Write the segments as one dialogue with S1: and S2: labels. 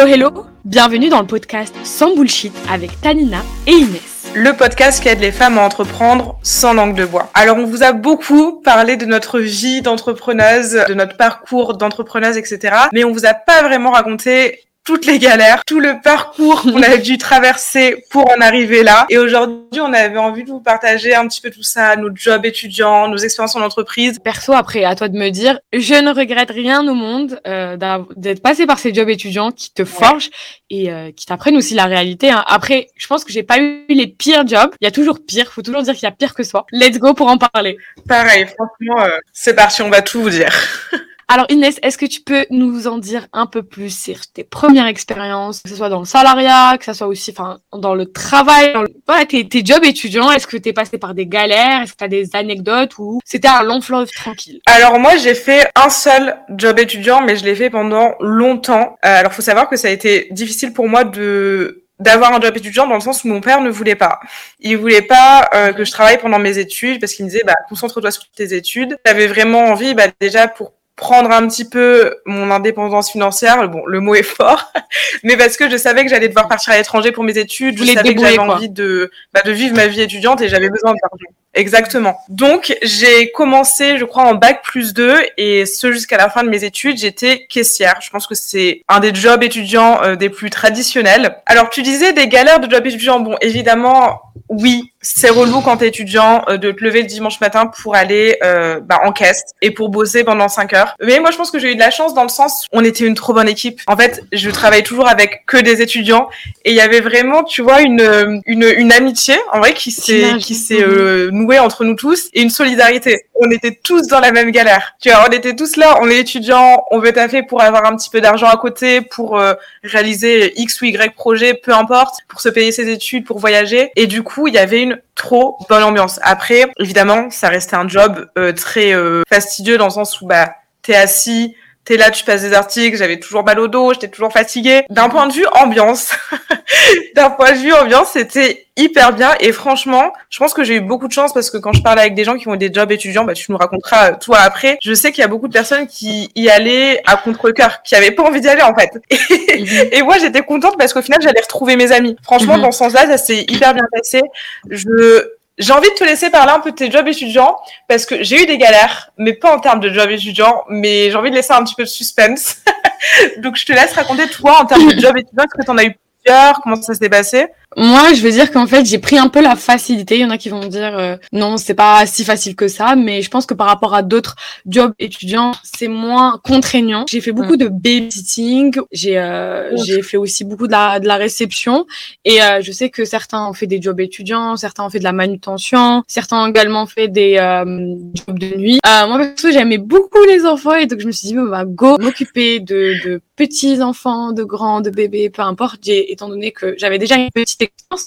S1: Hello, hello Bienvenue dans le podcast Sans Bullshit avec Tanina et Inès.
S2: Le podcast qui aide les femmes à entreprendre sans langue de bois. Alors, on vous a beaucoup parlé de notre vie d'entrepreneuse, de notre parcours d'entrepreneuse, etc. Mais on vous a pas vraiment raconté toutes les galères, tout le parcours qu'on a dû traverser pour en arriver là. Et aujourd'hui, on avait envie de vous partager un petit peu tout ça, nos jobs étudiants, nos expériences en entreprise.
S1: Perso, après, à toi de me dire, je ne regrette rien au monde euh, d'être passé par ces jobs étudiants qui te forgent et euh, qui t'apprennent aussi la réalité. Hein. Après, je pense que j'ai pas eu les pires jobs. Il y a toujours pire. Faut toujours dire qu'il y a pire que soi. Let's go pour en parler.
S2: Pareil, franchement, euh, c'est parti, on va tout vous dire.
S1: Alors Inès, est-ce que tu peux nous en dire un peu plus sur tes premières expériences, que ce soit dans le salariat, que ce soit aussi enfin, dans le travail, dans voilà, tes, tes jobs étudiants Est-ce que tu es passé par des galères Est-ce que tu as des anecdotes ou c'était un long fleuve tranquille?
S2: Alors moi, j'ai fait un seul job étudiant, mais je l'ai fait pendant longtemps. Euh, alors faut savoir que ça a été difficile pour moi de d'avoir un job étudiant dans le sens où mon père ne voulait pas. Il voulait pas euh, que je travaille pendant mes études parce qu'il me disait bah concentre-toi sur tes études. J'avais vraiment envie bah déjà pour prendre un petit peu mon indépendance financière. Bon, le mot est fort, mais parce que je savais que j'allais devoir partir à l'étranger pour mes études, je savais que j'avais envie de, bah, de vivre ma vie étudiante et j'avais besoin d'argent. Exactement. Donc, j'ai commencé, je crois, en bac plus 2 et ce jusqu'à la fin de mes études, j'étais caissière. Je pense que c'est un des jobs étudiants euh, des plus traditionnels. Alors, tu disais des galères de job étudiant. Bon, évidemment, oui, c'est relou quand t'es étudiant euh, de te lever le dimanche matin pour aller euh, bah, en caisse et pour bosser pendant 5 heures. Mais moi, je pense que j'ai eu de la chance dans le sens où on était une trop bonne équipe. En fait, je travaille toujours avec que des étudiants et il y avait vraiment, tu vois, une une, une amitié en vrai qui s'est qui s'est euh, nouée entre nous tous et une solidarité. On était tous dans la même galère. Tu vois, on était tous là. On est étudiants, on veut taffer pour avoir un petit peu d'argent à côté pour euh, réaliser X ou Y projet, peu importe, pour se payer ses études, pour voyager. Et du coup il y avait une trop bonne ambiance. Après, évidemment, ça restait un job euh, très euh, fastidieux dans le sens où bah t'es assis, t'es là, tu passes des articles, j'avais toujours mal au dos, j'étais toujours fatiguée. D'un point de vue ambiance, d'un point de vue ambiance, c'était hyper bien et franchement, je pense que j'ai eu beaucoup de chance parce que quand je parle avec des gens qui ont des jobs étudiants, bah tu nous raconteras euh, toi après. Je sais qu'il y a beaucoup de personnes qui y allaient à contre-cœur, qui avaient pas envie d'y aller en fait. Et, moi j'étais contente parce qu'au final j'allais retrouver mes amis. Franchement, mhm. dans ce sens-là, ça s'est hyper bien passé. Je j'ai envie de te laisser parler un peu de tes jobs étudiants parce que j'ai eu des galères, mais pas en termes de jobs étudiants, mais j'ai envie de laisser un petit peu de suspense. Donc je te laisse raconter toi en termes de job étudiant, est-ce que tu en as eu plusieurs, comment ça s'est passé?
S1: Moi, je veux dire qu'en fait, j'ai pris un peu la facilité. Il y en a qui vont me dire euh, non, c'est pas si facile que ça, mais je pense que par rapport à d'autres jobs étudiants, c'est moins contraignant. J'ai fait beaucoup mm. de babysitting, j'ai euh, j'ai fait aussi beaucoup de la de la réception et euh, je sais que certains ont fait des jobs étudiants, certains ont fait de la manutention, certains ont également fait des euh, jobs de nuit. Euh, moi perso, j'aimais beaucoup les enfants et donc je me suis dit bah go m'occuper de de petits enfants, de grands, de bébés, peu importe. Étant donné que j'avais déjà une petite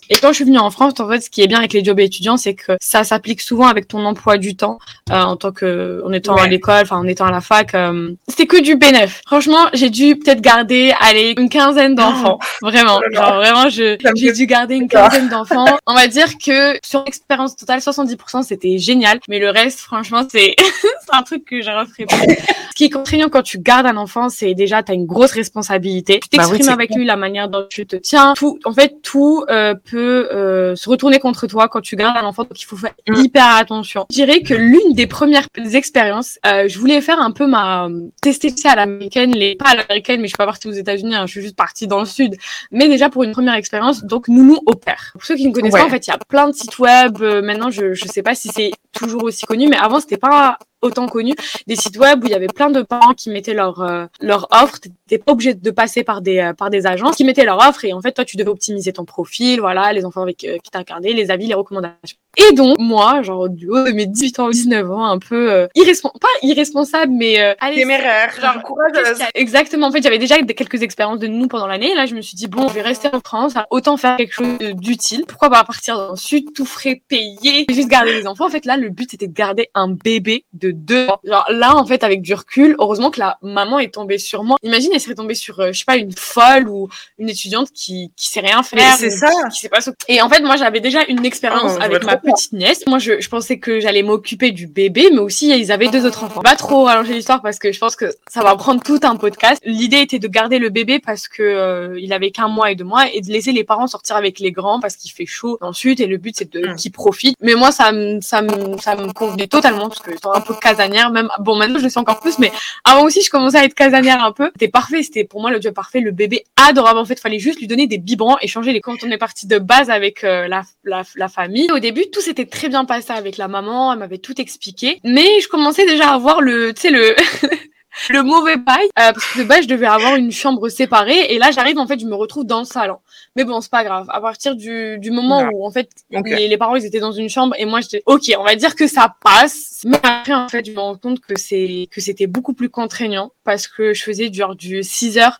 S1: et quand je suis venue en France, en fait, ce qui est bien avec les jobs étudiants, c'est que ça s'applique souvent avec ton emploi du temps euh, en tant que, en étant à l'école, enfin en étant à la fac. Euh, c'était que du bénéf. Franchement, j'ai dû peut-être garder, allez, une quinzaine d'enfants. Oh. Vraiment, genre vraiment, je, j'ai dû garder une quinzaine d'enfants. On va dire que sur l'expérience totale, 70% c'était génial, mais le reste, franchement, c'est, c'est un truc que je referai pas. Ce qui est contraignant quand tu gardes un enfant, c'est déjà, tu as une grosse responsabilité. Tu bah t'exprimes avec lui la manière dont tu te tiens. Tout, en fait, tout euh, peut euh, se retourner contre toi quand tu gardes un enfant. Donc, il faut faire mm. hyper attention. Je dirais que l'une des premières expériences, euh, je voulais faire un peu ma tester ça à l'américaine, les pas à l'américaine, mais je suis pas partie aux États-Unis. Hein, je suis juste partie dans le sud. Mais déjà pour une première expérience, donc Nounou opère. Pour ceux qui ne connaissent pas, en fait, il y a plein de sites web. maintenant, je je sais pas si c'est toujours aussi connu, mais avant c'était pas autant connu, des sites web où il y avait plein de parents qui mettaient leur euh, leur offre. T'étais pas obligé de passer par des euh, par des agences qui mettaient leur offre et en fait toi tu devais optimiser ton profil, voilà, les enfants avec euh, qui t'as regardé, les avis, les recommandations. Et donc moi, genre du haut de mes 18 ans, 19 ans, un peu euh, irresponsable, pas irresponsable, mais
S2: euh, allez, téméraire, genre courageuse.
S1: Exactement. En fait, j'avais déjà quelques expériences de nous pendant l'année. Là, je me suis dit bon, je vais rester en France, autant faire quelque chose d'utile. Pourquoi pas partir dans le sud, tout frais payé, juste garder les enfants. En fait, là, le but c'était de garder un bébé de deux ans. Genre là, en fait, avec du recul, heureusement que la maman est tombée sur moi. Imagine, elle serait tombée sur, euh, je sais pas, une folle ou une étudiante qui, qui sait rien faire.
S2: C'est ça.
S1: Qui, sait pas Et en fait, moi, j'avais déjà une expérience oh, avec ma petite nièce. Moi, je, je pensais que j'allais m'occuper du bébé, mais aussi, ils avaient deux autres enfants. Pas trop allonger l'histoire parce que je pense que ça va prendre tout un podcast. L'idée était de garder le bébé parce que euh, il avait qu'un mois et deux mois et de laisser les parents sortir avec les grands parce qu'il fait chaud ensuite et le but c'est de mm. qu'ils profitent. Mais moi, ça me, ça me, ça me convenait totalement parce que un peu casanière même. Bon, maintenant, je le sais encore plus, mais avant aussi, je commençais à être casanière un peu. C'était parfait. C'était pour moi le job parfait. Le bébé adorable. En fait, fallait juste lui donner des biberons et changer les. Quand on est parti de base avec euh, la, la, la famille, au début, tout s'était très bien passé avec la maman. Elle m'avait tout expliqué. Mais je commençais déjà à voir le, tu sais, le, le mauvais bail euh, parce que de base je devais avoir une chambre séparée et là j'arrive en fait je me retrouve dans le salon mais bon c'est pas grave à partir du, du moment où en fait les, les, parents ils étaient dans une chambre et moi j'étais ok on va dire que ça passe mais après en fait je me rends compte que c'est que c'était beaucoup plus contraignant parce que je faisais genre du 6h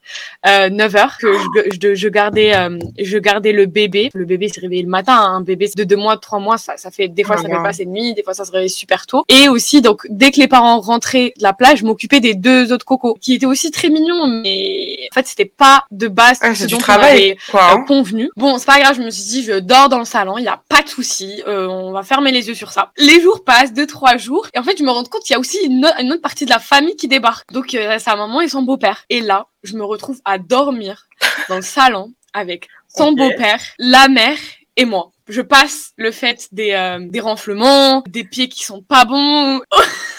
S1: euh, 9h que je, je, je gardais euh, je gardais le bébé le bébé s'est réveillé le matin hein. un bébé de deux mois trois mois ça ça fait des fois ça fait passer de nuit des fois ça se réveille super tôt et aussi donc dès que les parents rentraient de la plage je m'occupais des deux autres cocos qui étaient aussi très mignons, mais en fait c'était pas de base
S2: ah, ce dont travail,
S1: on avait euh, convenu. Bon, c'est pas grave, je me suis dit je dors dans le salon, il y a pas de souci, euh, on va fermer les yeux sur ça. Les jours passent, deux trois jours, et en fait je me rends compte qu'il y a aussi une, autre partie de la famille qui débarque. Donc euh, sa maman et son beau-père. Et là, je me retrouve à dormir dans le salon avec son beau-père, la mère et moi je passe le fait des, euh, des renflements, des pieds qui sont pas bons.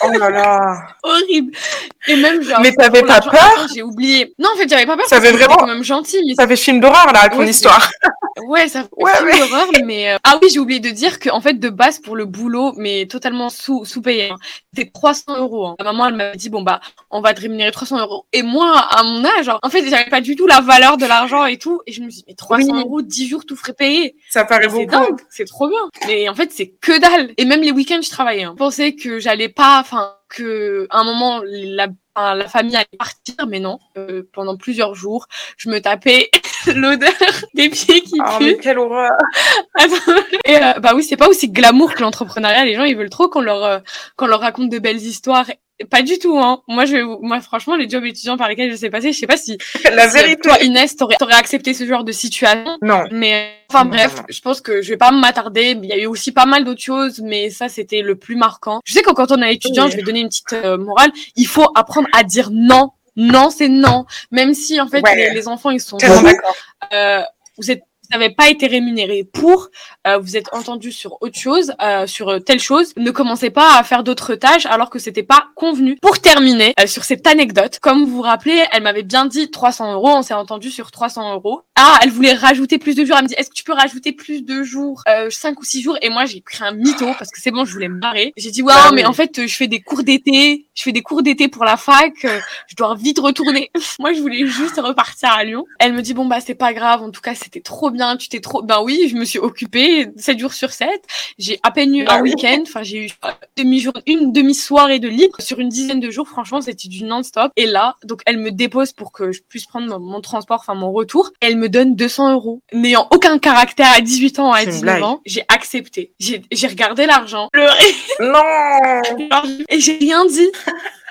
S2: Oh là là.
S1: Horrible. Et même genre.
S2: Mais t'avais pas peur?
S1: J'ai oublié. Non, en fait, j'avais pas peur.
S2: Ça fait vraiment.
S1: quand même gentil. Mais...
S2: Ça fait film d'horreur là, ton histoire.
S1: Ouais, ça fait ouais, film d'horreur, mais euh, ah oui, j'ai oublié de dire que en fait de base pour le boulot, mais totalement sous sous payé, hein, c'était 300 euros. Hein. Ma maman elle m'a dit bon bah on va te rémunérer 300 euros. Et moi à mon âge, en fait j'avais pas du tout la valeur de l'argent et tout, et je me suis dit mais 300 euros 10 jours tout frais payé.
S2: Ça paraît beaucoup
S1: c'est trop bien. Mais en fait, c'est que dalle. Et même les week-ends, je travaillais. Hein. Je pensais que j'allais pas, enfin, que à un moment la, la famille allait partir, mais non. Euh, pendant plusieurs jours, je me tapais l'odeur des pieds qui oh,
S2: puent. Mais quelle horreur
S1: Et euh, bah oui, c'est pas aussi glamour que l'entrepreneuriat. Les gens, ils veulent trop qu'on leur euh, qu'on leur raconte de belles histoires pas du tout, hein. Moi, je, moi, franchement, les jobs étudiants par lesquels je sais passer, je sais pas si,
S2: la vérité.
S1: toi, Inès, t'aurais, t'aurais accepté ce genre de situation.
S2: Non.
S1: Mais, enfin, bref, je pense que je vais pas m'attarder. Il y a eu aussi pas mal d'autres choses, mais ça, c'était le plus marquant. Je sais que quand on est étudiant, je vais donner une petite euh, morale. Il faut apprendre à dire non. Non, c'est non. Même si, en fait, les, enfants, ils sont, euh, vous êtes vous n'avez pas été rémunéré pour, euh, vous êtes entendu sur autre chose, euh, sur telle chose, ne commencez pas à faire d'autres tâches alors que c'était pas convenu. Pour terminer euh, sur cette anecdote, comme vous vous rappelez, elle m'avait bien dit 300 euros, on s'est entendu sur 300 euros. Ah, elle voulait rajouter plus de jours. Elle me dit, est-ce que tu peux rajouter plus de jours, euh, 5 ou 6 jours? Et moi, j'ai pris un mytho parce que c'est bon, je voulais me barrer. J'ai dit, bah mais en fait, je fais des cours d'été, je fais des cours d'été pour la fac, je dois vite retourner. moi, je voulais juste repartir à Lyon. Elle me dit, bon, bah, c'est pas grave, en tout cas, c'était trop bien, tu t'es trop. Ben oui, je me suis occupée 7 jours sur 7. J'ai à peine eu bah un week-end. Enfin, j'ai eu demi une demi-soirée de libre sur une dizaine de jours. Franchement, c'était du non-stop. Et là, donc, elle me dépose pour que je puisse prendre mon, transport, enfin, mon retour. Elle me donne 200 euros. N'ayant aucun caractère à 18 ans, à 19 ans, j'ai accepté. J'ai regardé l'argent, pleuré.
S2: Non!
S1: Et j'ai rien dit.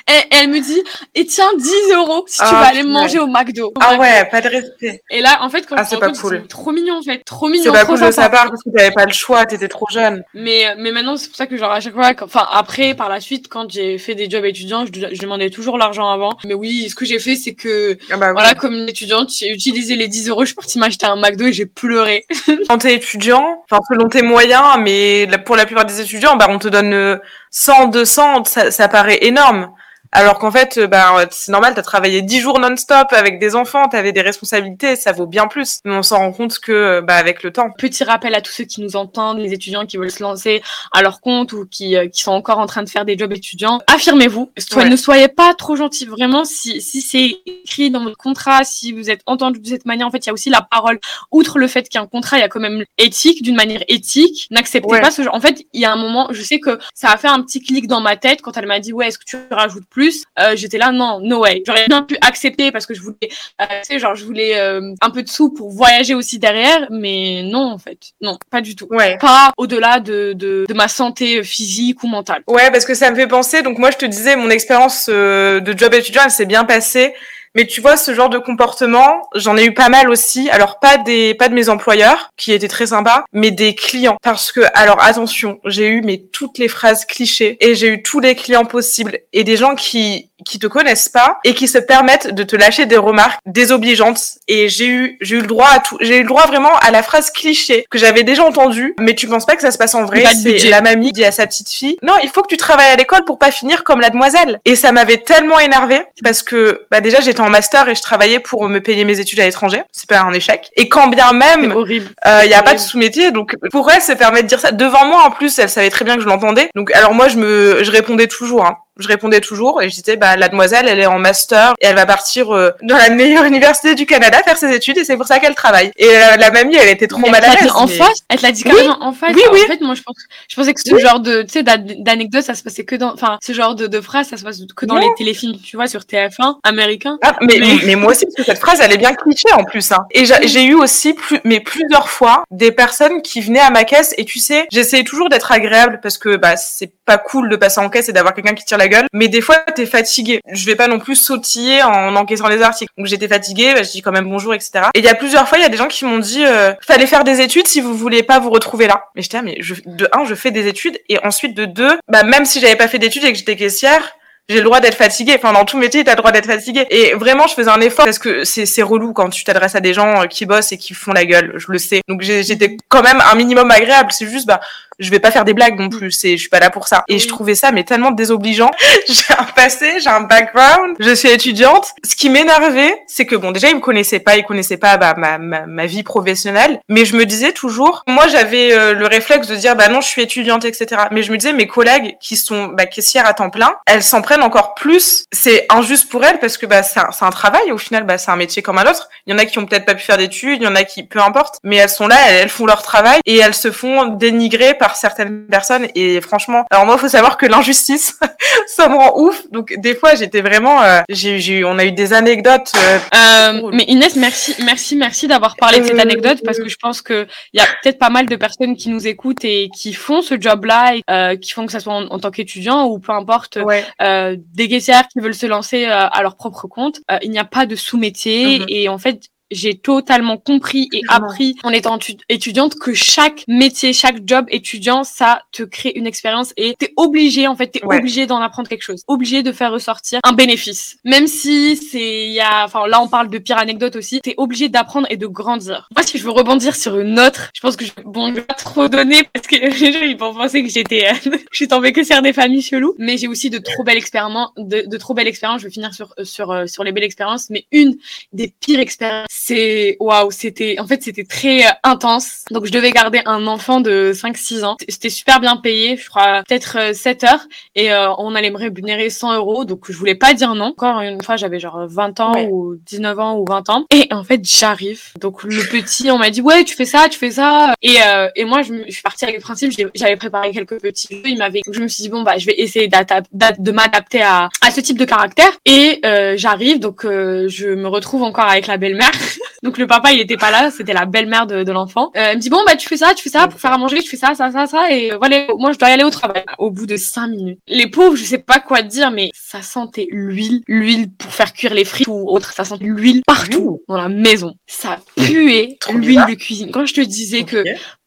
S1: Et, elle me dit, et tiens, 10 euros si tu ah, vas aller manger au McDo.
S2: ah ouais, pas de respect.
S1: Et là, en fait, quand
S2: ah, c'est pas cool.
S1: trop mignon, en fait. Trop mignon.
S2: C'est pas cool de sa part parce que t'avais pas le choix, t'étais trop jeune.
S1: Mais, mais maintenant, c'est pour ça que genre, à chaque fois, enfin, après, par la suite, quand j'ai fait des jobs étudiants, je, je demandais toujours l'argent avant. Mais oui, ce que j'ai fait, c'est que, ah bah, voilà, comme une étudiante, j'ai utilisé les 10 euros, je suis partie m'acheter un McDo et j'ai pleuré.
S2: quand t'es étudiant, enfin, selon tes moyens, mais pour la plupart des étudiants, bah, on te donne 100, 200, ça, ça paraît énorme. Alors qu'en fait, bah, c'est normal, tu as travaillé dix jours non-stop avec des enfants, tu avais des responsabilités, ça vaut bien plus. Mais on s'en rend compte que bah, avec le temps.
S1: Petit rappel à tous ceux qui nous entendent, les étudiants qui veulent se lancer à leur compte ou qui, euh, qui sont encore en train de faire des jobs étudiants, affirmez-vous. Ne soyez pas trop gentils. Vraiment, si, si c'est écrit dans votre contrat, si vous êtes entendu de cette manière, en fait, il y a aussi la parole. Outre le fait qu'il y a un contrat, il y a quand même éthique, d'une manière éthique. N'acceptez pas ce genre. En fait, il y a un moment, je sais que ça a fait un petit clic dans ma tête quand elle m'a dit, ouais, est-ce que tu rajoutes plus? Plus, euh, j'étais là, non, no way. J'aurais bien pu accepter parce que je voulais, euh, tu sais, genre, je voulais euh, un peu de sous pour voyager aussi derrière, mais non, en fait. Non, pas du tout.
S2: Ouais.
S1: Pas au-delà de, de, de ma santé physique ou mentale.
S2: Ouais, parce que ça me fait penser, donc moi je te disais, mon expérience euh, de job étudiant, elle s'est bien passée. Mais tu vois, ce genre de comportement, j'en ai eu pas mal aussi. Alors pas des, pas de mes employeurs, qui étaient très sympas, mais des clients. Parce que, alors attention, j'ai eu mais toutes les phrases clichés et j'ai eu tous les clients possibles et des gens qui qui te connaissent pas et qui se permettent de te lâcher des remarques désobligeantes. Et j'ai eu, j'ai eu le droit à tout. J'ai eu le droit vraiment à la phrase cliché que j'avais déjà entendue, mais tu penses pas que ça se passe en vrai? C'est la mamie dit à sa petite fille, non, il faut que tu travailles à l'école pour pas finir comme la demoiselle. Et ça m'avait tellement énervé parce que, bah déjà, j'étais en master et je travaillais pour me payer mes études à l'étranger. C'est pas un échec. Et quand bien même, euh, il y a pas de sous-métier, donc pour elle, se permet de dire ça devant moi en plus, elle savait très bien que je l'entendais. Donc alors moi, je me, je répondais toujours. Hein je répondais toujours et je disais bah la demoiselle elle est en master et elle va partir euh, dans la meilleure université du Canada faire ses études et c'est pour ça qu'elle travaille et euh, la mamie elle était trop
S1: Mais
S2: mal à l'aise
S1: en
S2: mais-
S1: face? Elle te l'a dit carrément en face?
S2: Oui, oui.
S1: en fait moi je pense je pensais que ce genre de tu sais d'an- d'anecdote ça se passait que dans enfin ce genre de, de phrase ça se passe que dans
S2: Non.
S1: les téléfilms tu vois sur TF1 américain
S2: Ah, mais,
S1: Mais-
S2: mais... moi aussi, parce que cette phrase, elle est bien cliché en plus. Hein. Et j'ai j'ai eu aussi, plus, mais plusieurs fois, des personnes qui venaient à ma caisse. Et tu sais, j'essayais toujours d'être agréable parce que bah c'est pas cool de passer en caisse et d'avoir quelqu'un qui tire la gueule. Mais des fois, t'es fatigué. Je vais pas non plus sautiller en encaissant les articles. Donc j'étais fatiguée, bah, je dis quand même bonjour, etc. Et il y a plusieurs fois, il y a des gens qui m'ont dit, euh, fallait faire des études si vous voulez pas vous retrouver là. Mais j'étais, ah, mais je, de un, je fais des études et ensuite de deux, bah même si j'avais pas fait d'études et que j'étais caissière, j'ai le droit d'être fatiguée. Enfin, dans tout métier, t'as le droit d'être fatiguée. Et vraiment, je faisais un effort parce que c'est, c'est relou quand tu t'adresses à des gens euh, qui bossent et qui font la gueule. Je le sais. Donc, j'étais quand même un minimum agréable. C'est juste, bah, je vais pas faire des blagues non plus. C'est, je suis pas là pour ça. Et je trouvais ça, mais tellement désobligeant. j'ai un passé, j'ai un background. Je suis étudiante. Ce qui m'énervait, c'est que bon, déjà, ils me connaissaient pas, ils connaissaient pas, bah, ma, ma, ma vie professionnelle. Mais je me disais toujours, moi, j'avais euh, le réflexe de dire, bah non, je suis étudiante, etc. Mais je me disais, mes collègues qui sont, bah, caissières à temps plein, elles s'en prennent encore plus. C'est injuste pour elles parce que, bah, c'est un, c'est un travail. Au final, bah, c'est un métier comme un autre. Il y en a qui ont peut-être pas pu faire d'études, il y en a qui, peu importe. Mais elles sont là, elles, elles font leur travail et elles se font dénigrer par certaines personnes. Et franchement, alors moi, faut savoir que l'injustice, ça me rend ouf. Donc, des fois, j'étais vraiment, euh, j'ai, on a eu des anecdotes, euh,
S1: Euh, mais Inès, merci, merci, merci d'avoir parlé de cette
S2: Euh,
S1: anecdote parce que je pense que il y a peut-être pas mal de personnes qui nous écoutent et qui font ce job-là, et, euh, qui font que ça soit en, en tant qu'étudiant ou peu importe,
S2: ouais.
S1: euh, des caissières qui veulent se lancer euh, à leur propre compte. Euh, il n'y a pas de sous-métier
S2: Mhm.
S1: et en fait. J'ai totalement compris et appris en étant tu- étudiante que chaque métier, chaque job étudiant, ça te crée une expérience et t'es obligé, en fait, t'es
S2: Ouais.
S1: obligé d'en apprendre quelque chose, obligé de faire ressortir un bénéfice. Même si c'est, il y a, enfin là on parle de pire anecdote aussi, t'es obligé d'apprendre et de grandir. Moi si je veux rebondir sur une autre, je pense que je, bon, je vais pas trop donner parce que les gens ils vont penser que j'étais, je suis tombée que sur des familles cheloues, mais j'ai aussi de trop belles expériences, de, de trop belles expériences. Je vais finir sur euh, sur euh, sur les belles expériences, mais une des pires expériences, c'est waouh, c'était en fait c'était très euh, intense. Donc je devais garder un enfant de 5-6 ans. C'était super bien payé, je crois peut-être euh, 7 heures et euh, on allait me rémunérer 100 euros. Donc je voulais pas dire non. Encore une fois, j'avais genre 20 ans
S2: Ouais.
S1: ou 19 ans ou 20 ans et en fait j'arrive. Donc le petit, on m'a dit ouais tu fais ça, tu fais ça et euh, et moi je, me- je suis partie avec le principe, j'avais préparé quelques petits jeux. Il m'avait, je me suis dit bon bah je vais essayer de m'adapter à à ce type de caractère et euh, j'arrive donc euh, je me retrouve encore avec la belle-mère. Donc le papa il était pas là, c'était la belle-mère de, de l'enfant. Euh, elle me dit bon bah tu fais ça, tu fais ça pour faire à manger, tu fais ça, ça, ça, ça et euh, voilà moi je dois y aller au travail. Au bout de cinq minutes, les pauvres je sais pas quoi dire mais ça sentait l'huile, l'huile pour faire cuire les frites ou autre, ça sentait l'huile partout dans la maison. Ça puait l'huile de cuisine. Quand je te disais que.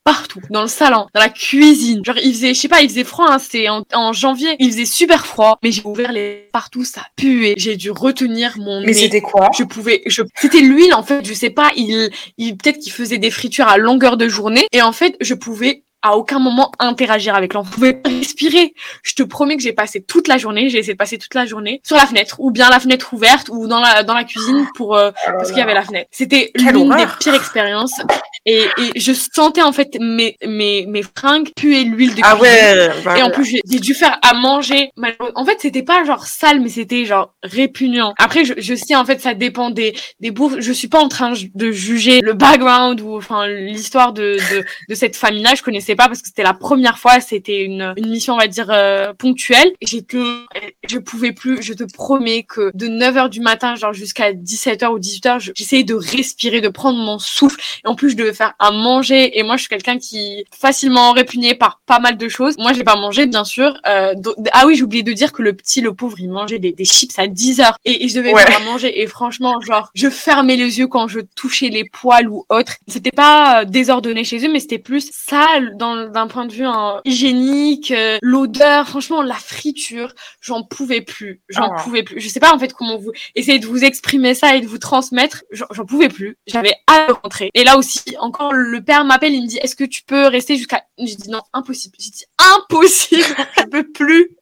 S1: Partout, dans le salon, dans la cuisine. Genre, il faisait, je sais pas, il faisait froid, hein, c'était en, en janvier, il faisait super froid, mais j'ai ouvert les partout, ça puait. J'ai dû retenir mon
S2: Mais c'était quoi?
S1: Je pouvais, je, c'était l'huile, en fait, je sais pas, il, il, peut-être qu'il faisait des fritures à longueur de journée, et en fait, je pouvais à aucun moment interagir avec l'enfant. Je pouvais pas respirer. Je te promets que j'ai passé toute la journée, j'ai essayé de passer toute la journée sur la fenêtre, ou bien la fenêtre ouverte, ou dans la, dans la cuisine pour, euh, parce qu'il y avait la fenêtre. C'était l'une des pires expériences. Et, et je sentais en fait mes, mes, mes fringues puer l'huile de
S2: Ah ouais. bah
S1: et en plus, j'ai j'ai dû faire à manger. En fait, c'était pas genre sale, mais c'était genre répugnant. Après, je, je sais, en fait, ça dépend des, des bouffes. Je suis pas en train de juger le background ou enfin l'histoire de, de, de cette famille-là. Je connaissais pas parce que c'était la première fois. C'était une, une mission, on va dire, euh, ponctuelle. Et J'étais, je pouvais plus. Je te promets que de 9h du matin, genre jusqu'à 17h ou 18h, je- j'essayais de respirer, de prendre mon souffle. Et en plus, je devais faire à manger. Et moi, je suis quelqu'un qui facilement répugné par pas mal de choses. Moi, je l'ai pas mangé, bien sûr. Euh, ah oui, j'ai oublié de dire que le petit, le pauvre, il mangeait des, des chips à 10 heures. Et, et je devais
S2: Ouais.
S1: faire à manger. Et franchement, genre, je fermais les yeux quand je touchais les poils ou autre. C'était pas euh, désordonné chez eux, mais c'était plus sale d'un point de vue hein, hygiénique. euh, L'odeur, franchement, la friture, j'en pouvais plus. J'en
S2: Ah.
S1: pouvais plus. Je sais pas, en fait, comment vous essayez de vous exprimer ça et de vous transmettre. J'en pouvais plus. J'avais de rentrer. Et là aussi, encore, le père m'appelle, il me dit, est-ce que tu peux rester jusqu'à... J'ai dit non, impossible. J'ai dit impossible, je peux plus.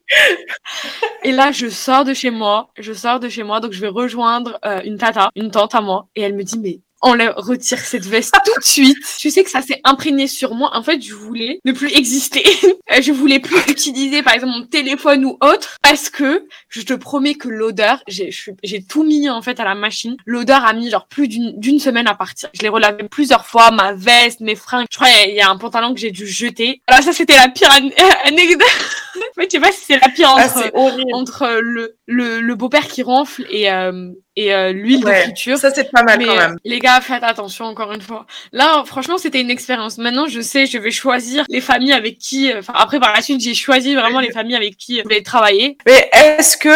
S1: Et là, je sors de chez moi, je sors de chez moi, donc je vais rejoindre euh, une tata, une tante à moi, et elle me dit, mais enlève, retire cette veste tout de suite. Tu sais que ça s'est imprégné sur moi. En fait, je voulais ne plus exister. Je voulais plus utiliser, par exemple, mon téléphone ou autre, parce que je te promets que l'odeur, j'ai, je tout mis en fait à la machine. L'odeur a mis genre plus d'une, semaine à partir. Je l'ai relavé plusieurs fois, ma veste, mes fringues. Je crois il y a un pantalon que j'ai dû jeter. Alors ça, c'était la pire an- anecdote. Fait, je sais pas si c'est la pire
S2: Ah,
S1: entre, euh, le, le, le beau-père qui ronfle et, euh, et euh, l'huile de
S2: Ouais.
S1: friture.
S2: Ça, c'est pas mal
S1: Mais
S2: quand
S1: euh,
S2: même.
S1: les gars, faites attention encore une fois. Là, franchement, c'était une expérience. Maintenant, je sais, je vais choisir les familles avec qui. euh, Enfin, après, par la suite, j'ai choisi vraiment les familles avec qui je voulais travailler.
S2: Mais est-ce que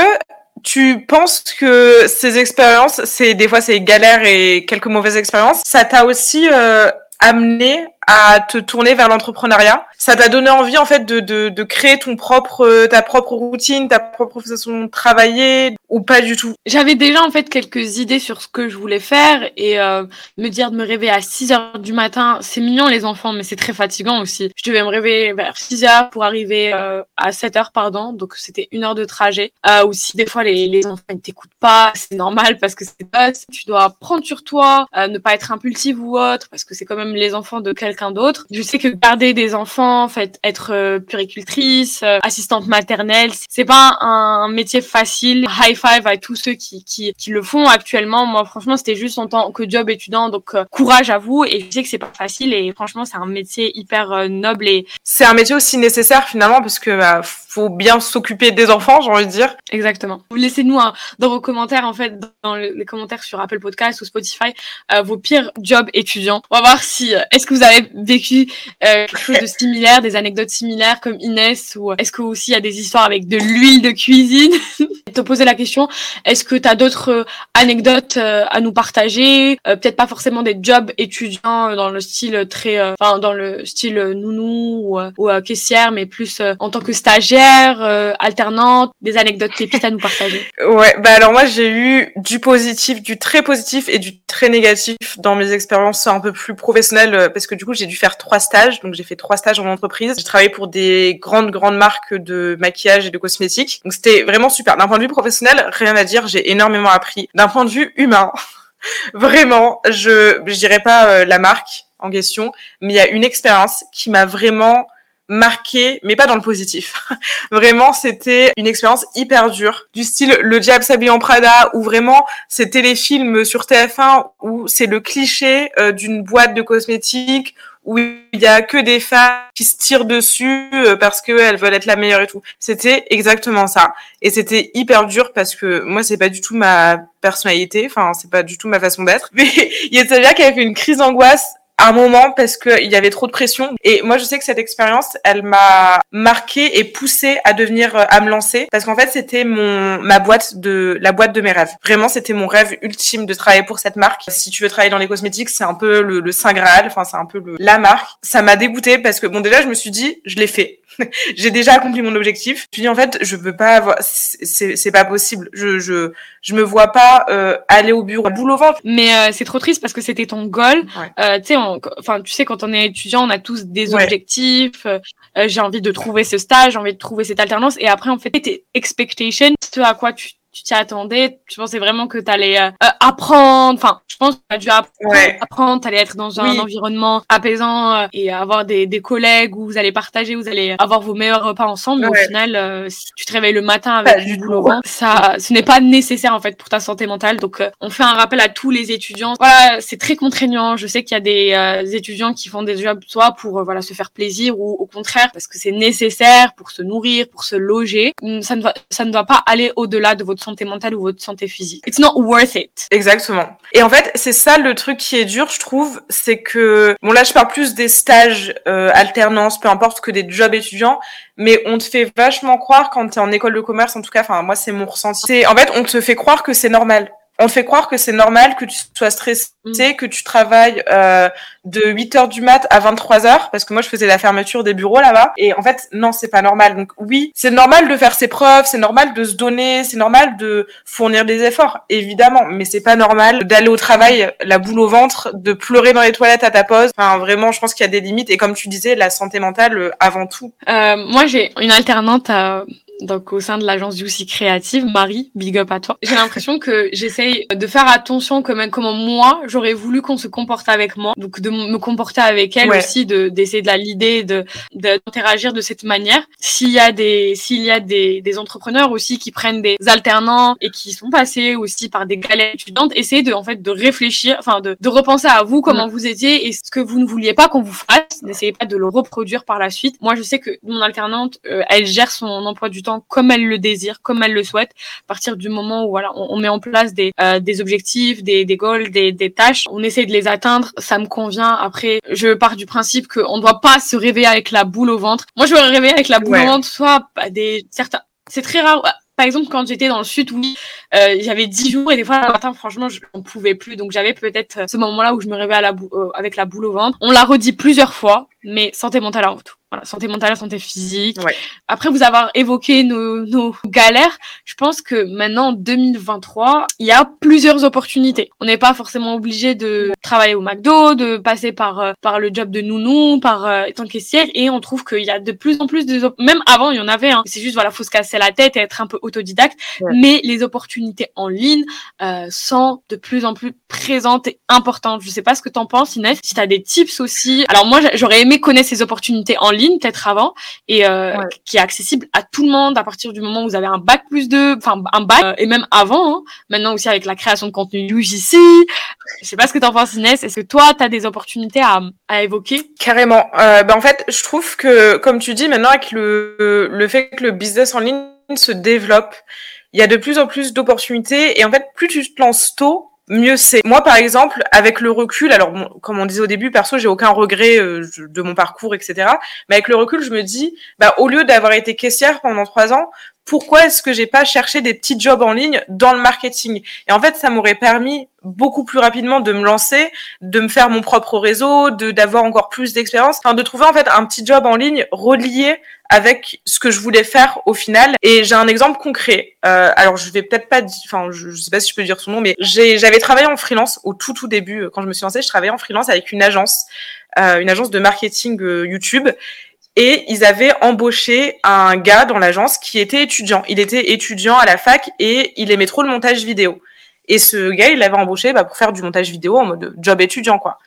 S2: tu penses que ces expériences, c'est des fois c'est galères et quelques mauvaises expériences, ça t'a aussi euh, amené à te tourner vers l'entrepreneuriat Ça t'a donné envie en fait de, de, de créer ton propre, ta propre routine, ta propre façon de travailler ou pas du tout?
S1: J'avais déjà en fait quelques idées sur ce que je voulais faire et euh, me dire de me réveiller à 6 heures du matin, c'est mignon les enfants, mais c'est très fatigant aussi. Je devais me réveiller vers 6 heures pour arriver euh, à 7 heures, pardon, donc c'était une heure de trajet. Euh, aussi des fois les, les enfants ne t'écoutent pas, c'est normal parce que c'est. Tu dois prendre sur toi, euh, ne pas être impulsive ou autre parce que c'est quand même les enfants de quelqu'un d'autre. Je sais que garder des enfants, en fait, être euh, puricultrice, euh, assistante maternelle, c'est pas un métier facile. High five à tous ceux qui, qui, qui le font actuellement. Moi, franchement, c'était juste en tant que job étudiant, donc euh, courage à vous. Et je sais que c'est pas facile et franchement, c'est un métier hyper noble et
S2: C'est un métier aussi nécessaire finalement parce que bah, faut bien s'occuper des enfants, j'ai envie de dire.
S1: Exactement. Laissez-nous dans vos commentaires, en fait, dans le- les commentaires sur Apple Podcast ou Spotify, euh, vos pires jobs étudiants. On va voir si, euh, est-ce que vous avez vécu euh, quelque chose de similaire, des anecdotes similaires comme Inès, ou euh, est-ce que aussi il y a des histoires avec de l'huile de cuisine? Te poser la question, est-ce que tu as d'autres euh, anecdotes euh, à nous partager? Euh, Peut-être pas forcément des jobs étudiants dans le style très, enfin dans le style nounou ou, caissière, mais plus en tant que stagiaire, alternante, des anecdotes pépites à nous partager.
S2: Ouais, bah alors moi j'ai eu du positif, du très positif et du très négatif dans mes expériences un peu plus professionnelles parce que du coup j'ai dû faire trois stages, donc j'ai fait trois stages en entreprise. J'ai travaillé pour des grandes grandes marques de maquillage et de cosmétiques, donc c'était vraiment super. De vue professionnel, rien à dire, j'ai énormément appris. D'un point de vue humain, vraiment, je je dirais pas euh, la marque en question, mais il y a une expérience qui m'a vraiment marqué, mais pas dans le positif. vraiment, c'était une expérience hyper dure, du style Le Diable s'habille en Prada, où vraiment, ces téléfilms sur TF1, où c'est le cliché euh, d'une boîte de cosmétiques, où il y a que des femmes qui se tirent dessus euh, parce qu'elles veulent être la meilleure et tout. C'était exactement ça. Et c'était hyper dur parce que moi, c'est pas du tout ma personnalité, enfin, c'est pas du tout ma façon d'être. Mais il y a Savia qui a fait une crise d'angoisse un moment parce qu'il y avait trop de pression. Et moi, je sais que cette expérience, elle m'a marqué et poussé à devenir, euh, à me lancer, parce qu'en fait, c'était mon ma boîte de la boîte de mes rêves. Vraiment, c'était mon rêve ultime de travailler pour cette marque. Si tu veux travailler dans les cosmétiques, c'est un peu le, le saint graal. Enfin, c'est un peu le, la marque. Ça m'a dégoûté parce que bon, déjà, je me suis dit, je l'ai fait. J'ai déjà accompli mon objectif. Je dit en fait, je peux pas avoir, c'est pas possible. Je je je me vois pas euh, aller au bureau, boule au ventre.
S1: Mais euh, c'est trop triste parce que c'était ton goal.
S2: Ouais.
S1: Euh, tu sais, enfin, tu sais, quand on est étudiant, on a tous des
S2: Ouais.
S1: objectifs. euh, euh, j'ai envie de trouver ce stage, j'ai envie de trouver cette alternance. Et après, en fait, tes expectations, ce à quoi tu tu t'y attendais Tu pensais vraiment que tu allais euh, apprendre Enfin, je pense que tu as dû apprendre, tu allais être dans un environnement apaisant euh, et avoir des, des, collègues où vous allez partager, vous allez avoir vos meilleurs repas ensemble. Mais au final, euh, si tu te réveilles le matin avec du boulot, ça, ce n'est pas nécessaire en fait pour ta santé mentale. Donc, on fait un rappel à tous les étudiants. Voilà, c'est très contraignant. Je sais qu'il y a des étudiants qui font des jobs soit pour voilà se faire plaisir ou au contraire parce que c'est nécessaire pour se nourrir, pour se loger. Hum, ça ne va, ça ne doit pas aller au-delà de votre mentale ou votre santé physique. It's not worth it.
S2: Exactement. Et en fait, c'est ça le truc qui est dur, je trouve, c'est que bon là, je parle plus des stages, euh, alternance, peu importe que des jobs étudiants, mais on te fait vachement croire quand t'es en école de commerce, en tout cas, enfin moi c'est mon ressenti. En fait, on te fait croire que c'est normal on te fait croire que c'est normal que tu sois stressé, mm. que tu travailles euh, de 8 heures du mat à 23 heures, parce que moi je faisais la fermeture des bureaux là-bas. Et en fait, non, c'est pas normal. Donc oui, c'est normal de faire ses preuves, c'est normal de se donner, c'est normal de fournir des efforts, évidemment. Mais c'est pas normal d'aller au travail la boule au ventre, de pleurer dans les toilettes à ta pause. Enfin, vraiment, je pense qu'il y a des limites. Et comme tu disais, la santé mentale euh, avant tout.
S1: Euh, moi, j'ai une alternante à donc au sein de l'agence UC Créative, Marie, big up à toi. J'ai l'impression que j'essaye de faire attention comme comment moi j'aurais voulu qu'on se comporte avec moi, donc de me comporter avec elle aussi, de d'essayer de la l'idée, de d'interagir de, cette manière. S'il y a des s'il y a des, des entrepreneurs aussi qui prennent des alternants et qui sont passés aussi par des galères étudiantes, essayez de en fait de réfléchir, enfin de, de repenser à vous comment vous étiez et ce que vous ne vouliez pas qu'on vous fasse. N'essayez pas de le reproduire par la suite. Moi je sais que mon alternante, euh, elle gère son emploi du temps comme elle le désire, comme elle le souhaite, à partir du moment où voilà, on, met en place des, euh, des objectifs, des, des goals, des, des tâches, on essaie de les atteindre, ça me convient. Après, je pars du principe qu'on ne doit pas se réveiller avec la boule au ventre. Moi, je me réveiller avec la boule au ventre, soit des certains. C'est très rare par exemple, quand j'étais dans le sud, oui, euh, j'avais 10 jours et des fois, le matin, franchement, je n'en pouvais plus. Donc, j'avais peut-être ce moment-là où je me réveillais à la euh, avec la boule au ventre. On l'a redit plusieurs fois, mais santé mentale avant tout. Voilà, santé mentale, santé physique. Après vous avoir évoqué nos, nos galères, je pense que maintenant en 2023, il y a plusieurs opportunités. On n'est pas forcément obligé de travailler au McDo, de passer par euh, par le job de nounou, par euh, étant caissière, et on trouve qu'il y a de plus en plus de même avant il y en avait. Hein. C'est juste voilà, faut se casser la tête et être un peu autodidacte. Mais les opportunités en ligne euh, sont de plus en plus présentes et importantes. Je sais pas ce que t'en penses Inès. Si t'as des tips aussi. Alors moi j'aurais aimé connaître ces opportunités en ligne peut-être avant et euh, qui est accessible à tout le monde à partir du moment où vous avez un bac plus deux, enfin un bac euh, et même avant. Hein. Maintenant aussi avec la création de contenu UGC. Je sais pas ce que t'en penses Inès. Est-ce que toi tu as des opportunités à, à évoquer?
S2: Carrément. Euh, ben en fait, je trouve que comme tu dis maintenant avec le le fait que le business en ligne se développe, il y a de plus en plus d'opportunités et en fait plus tu te lances tôt mieux c'est. Moi, par exemple, avec le recul, alors comme on disait au début, perso, j'ai aucun regret euh, de mon parcours, etc. Mais avec le recul, je me dis, bah, au lieu d'avoir été caissière pendant trois ans, pourquoi est-ce que j'ai pas cherché des petits jobs en ligne dans le marketing? Et en fait, ça m'aurait permis beaucoup plus rapidement de me lancer, de me faire mon propre réseau, de d'avoir encore plus d'expérience, enfin de trouver en fait un petit job en ligne relié avec ce que je voulais faire au final. Et j'ai un exemple concret. Euh, alors je vais peut-être pas, enfin je, sais pas si je peux dire son nom, mais j'avais travaillé en freelance au tout tout début quand je me suis lancée. Je travaillais en freelance avec une agence, euh, une agence de marketing euh, YouTube et ils avaient embauché un gars dans l'agence qui était étudiant. Il était étudiant à la fac et il aimait trop le montage vidéo. Et ce gars, il l'avait embauché bah, pour faire du montage vidéo en mode job étudiant, quoi.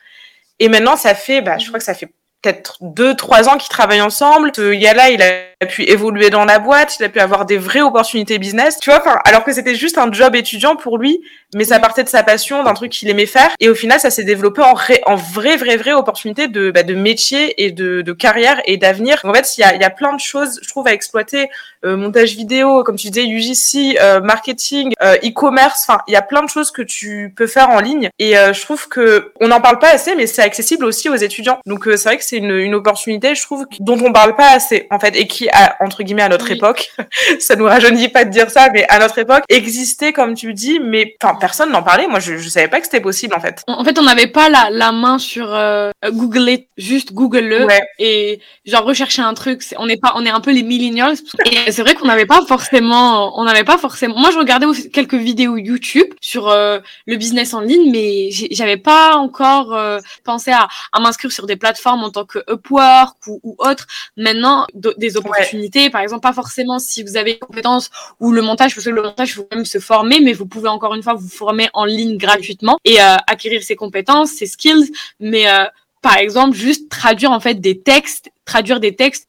S2: Et maintenant, ça fait, bah, je crois que ça fait peut-être deux, trois ans qu'ils travaillent ensemble. Ce gars-là, il a pu évoluer dans la boîte, il a pu avoir des vraies opportunités business, tu vois. Alors que c'était juste un job étudiant pour lui, mais ça partait de sa passion, d'un truc qu'il aimait faire. Et au final, ça s'est développé en, ré, en vraie, vraie, vraie opportunité de, bah, de métier et de, de carrière et d'avenir. En fait, il y a, y a plein de choses, je trouve, à exploiter. Euh, montage vidéo, comme tu disais, UGC, euh, marketing, euh, e-commerce. Enfin, il y a plein de choses que tu peux faire en ligne. Et je trouve que on n'en parle pas assez, mais c'est accessible aussi aux étudiants. Donc c'est vrai que c'est une, une opportunité, je trouve, dont on parle pas assez, en fait, et qui, a, entre guillemets, à notre époque, ça nous rajeunit pas de dire ça, mais à notre époque, existait, comme tu dis, mais enfin personne n'en parlait. Moi, je, je savais pas que c'était possible, en fait.
S1: En fait, on n'avait pas la, la main sur euh, Google it, juste Google le et genre rechercher un truc. on est pas, on est un peu les millennials. Et c'est vrai qu'on n'avait pas forcément, on n'avait pas forcément. Moi, je regardais aussi quelques vidéos YouTube sur euh, le business en ligne, mais j'avais pas encore euh, pensé à, à m'inscrire sur des plateformes en tant que Upwork ou, ou autre. Maintenant, des opportunités. Par exemple, pas forcément si vous avez des compétences ou le montage, parce que le montage, il faut même se former, mais vous pouvez encore une fois vous former en ligne gratuitement et euh, acquérir ces compétences, ces skills. Mais euh, par exemple, juste traduire en fait des textes, traduire des textes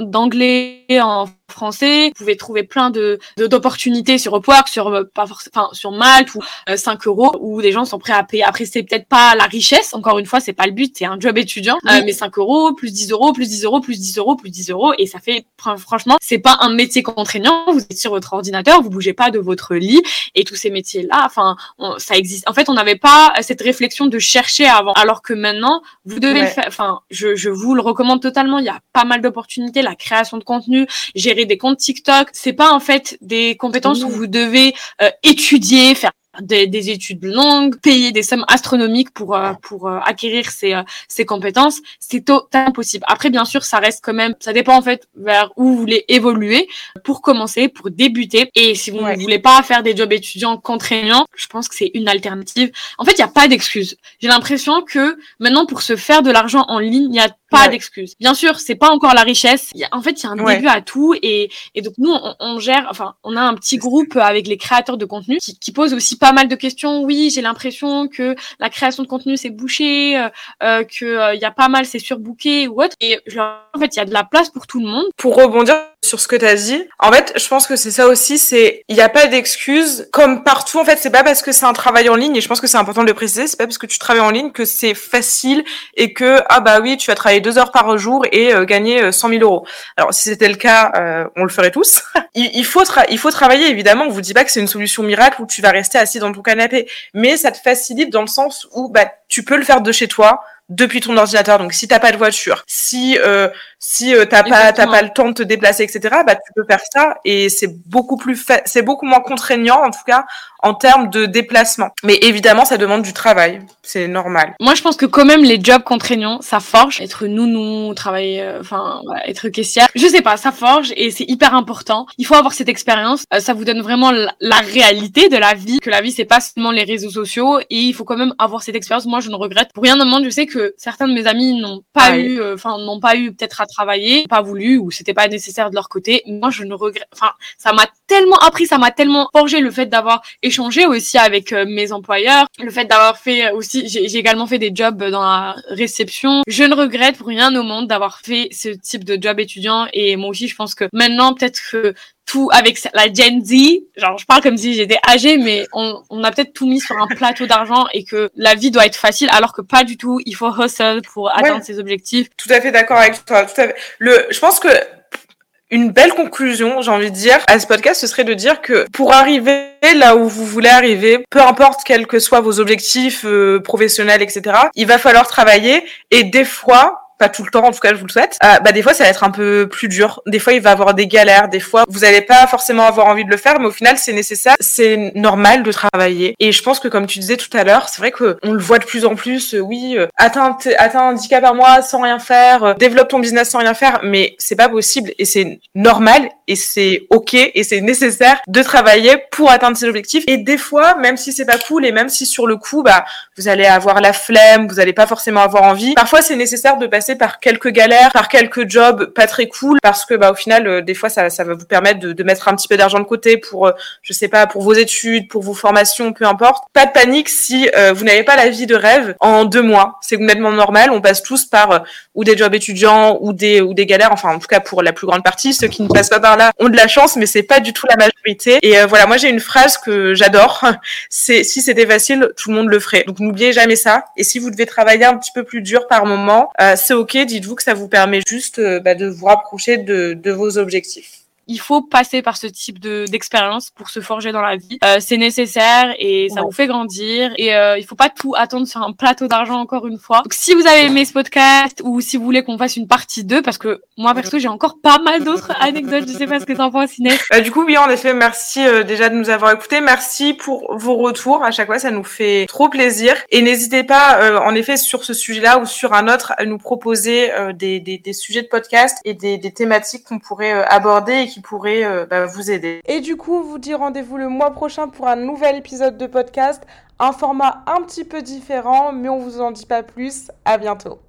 S1: d'anglais en français. Vous pouvez trouver plein de d'opportunités sur Upwork, sur euh, pas enfin sur Malte ou 5 euh, euros où des gens sont prêts à payer. Après c'est peut-être pas la richesse. Encore une fois, c'est pas le but. C'est un job étudiant, euh, mais 5 euros plus 10 euros plus 10 euros plus 10 euros plus 10 euros et ça fait franchement c'est pas un métier contraignant. Vous êtes sur votre ordinateur, vous bougez pas de votre lit et tous ces métiers là. Enfin ça existe. En fait, on n'avait pas cette réflexion de chercher avant, alors que maintenant vous devez faire. Enfin, je, je vous le recommande totalement. Il y a pas mal d'opportunités, la création de contenu, gérer des comptes TikTok. C'est pas en fait des compétences où vous devez euh, étudier, faire des, études longues, payer des sommes astronomiques pour euh, pour euh, acquérir ces euh, ces compétences, c'est totalement possible. Après, bien sûr, ça reste quand même, ça dépend en fait vers où vous voulez évoluer pour commencer, pour débuter. Et si vous ne voulez pas faire des jobs étudiants contraignants, je pense que c'est une alternative. En fait, il n'y a pas d'excuse. J'ai l'impression que maintenant, pour se faire de l'argent en ligne, il n'y a pas d'excuse. Bien sûr, c'est pas encore la richesse. en fait, il y a un début à tout. Et, et donc, nous, on, on, gère, enfin, on a un petit groupe avec les créateurs de contenu qui, qui posent aussi pas mal de questions. Oui, j'ai l'impression que la création de contenu c'est bouché, euh, euh que il euh, y a pas mal c'est surbooké ou autre. En fait, il y a de la place pour tout le monde.
S2: Pour rebondir sur ce que tu as dit, en fait, je pense que c'est ça aussi. C'est il n'y a pas d'excuses. Comme partout, en fait, c'est pas parce que c'est un travail en ligne. Et je pense que c'est important de le préciser. C'est pas parce que tu travailles en ligne que c'est facile et que ah bah oui, tu vas travailler deux heures par jour et euh, gagner 100 000 euros. Alors si c'était le cas, on le ferait tous. il, il, faut il faut travailler évidemment. On vous dit pas que c'est une solution miracle où tu vas rester assis dans ton canapé, mais ça te facilite dans le sens où bah, tu peux le faire de chez toi, depuis ton ordinateur. Donc si t'as pas de voiture, si euh, si euh, t'as pas t'as pas le temps de te déplacer, etc. Bah tu peux faire ça et c'est beaucoup plus c'est beaucoup moins contraignant en tout cas en termes de déplacement. Mais évidemment, ça demande du travail, c'est normal.
S1: Moi, je pense que quand même les jobs contraignants, ça forge. Être nounou, travailler, euh, enfin être caissière, je sais pas, ça forge et c'est hyper important. Il faut avoir cette expérience. Euh, ça vous donne vraiment la, la, réalité de la vie, que la vie c'est pas seulement les réseaux sociaux et il faut quand même avoir cette expérience. Moi, je ne regrette pour rien au monde. Je sais que certains de mes amis n'ont pas eu, euh, enfin, n'ont pas eu peut-être à travailler, pas voulu, ou c'était pas nécessaire de leur côté. Moi, je ne regrette, enfin, ça m'a tellement appris, ça m'a tellement forgé le fait d'avoir échangé aussi avec euh, mes employeurs, le fait d'avoir fait aussi, j'ai également fait des jobs dans la réception. Je ne regrette pour rien au monde d'avoir fait ce type de job étudiant et moi aussi, je pense que maintenant, peut-être que tout avec la Gen Z. Genre, je parle comme si j'étais âgée, mais on, on a peut-être tout mis sur un plateau d'argent et que la vie doit être facile, alors que pas du tout. Il faut hustle pour atteindre ses objectifs.
S2: Tout à fait d'accord avec toi. Tout à fait. Le, je pense que une belle conclusion, j'ai envie de dire, à ce podcast, ce serait de dire que pour arriver là où vous voulez arriver, peu importe quels que soient vos objectifs euh, professionnels, etc., il va falloir travailler et des fois, pas tout le temps, en tout cas je vous le souhaite, euh, bah des fois ça va être un peu plus dur. Des fois il va avoir des galères, des fois vous n'allez pas forcément avoir envie de le faire, mais au final c'est nécessaire, c'est normal de travailler. Et je pense que comme tu disais tout à l'heure, c'est vrai que on le voit de plus en plus. Euh, oui, euh, atteins, atteins un handicap par mois sans rien faire, euh, développe ton business sans rien faire, mais c'est pas possible et c'est normal et c'est ok et c'est nécessaire de travailler pour atteindre ses objectifs. Et des fois, même si c'est pas cool et même si sur le coup, bah vous allez avoir la flemme, vous allez pas forcément avoir envie. Parfois c'est nécessaire de passer par quelques galères, par quelques jobs pas très cool, parce que bah au final, euh, des fois ça, va vous permettre de, de mettre un petit peu d'argent de côté pour, euh, je sais pas, pour vos études, pour vos formations, peu importe. Pas de panique si euh, vous n'avez pas la vie de rêve en deux mois. C'est complètement normal. On passe tous par ou des jobs étudiants ou des ou des galères. Enfin, en tout cas pour la plus grande partie, ceux qui ne passent pas par là ont de la chance, mais c'est pas du tout la majorité. Et voilà, moi j'ai une phrase que j'adore. C'est si c'était facile, tout le monde le ferait. Donc n'oubliez jamais ça. Et si vous devez travailler un petit peu plus dur par moment, c'est ok dites-vous que ça vous permet juste euh, bah, de vous rapprocher de vos objectifs
S1: il faut passer par ce type de d'expérience pour se forger dans la vie. Euh, c'est nécessaire et ça vous fait grandir. Et euh, il faut pas tout attendre sur un plateau d'argent encore une fois. Donc, si vous avez aimé ce podcast ou si vous voulez qu'on fasse une partie 2, parce que moi perso j'ai encore pas mal d'autres anecdotes. Je sais pas ce que t'en penses Inès.
S2: Bah, du coup oui en effet merci euh, déjà de nous avoir écoutés. Merci pour vos retours. À chaque fois ça nous fait trop plaisir. Et n'hésitez pas euh, en effet sur ce sujet-là ou sur un autre à nous proposer euh, des, des, des, sujets de podcast et des, des thématiques qu'on pourrait aborder qui pourrait euh, bah, vous aider. Et du coup, on vous dit rendez-vous le mois prochain pour un nouvel épisode de podcast, un format un petit peu différent, mais on vous en dit pas plus. À bientôt.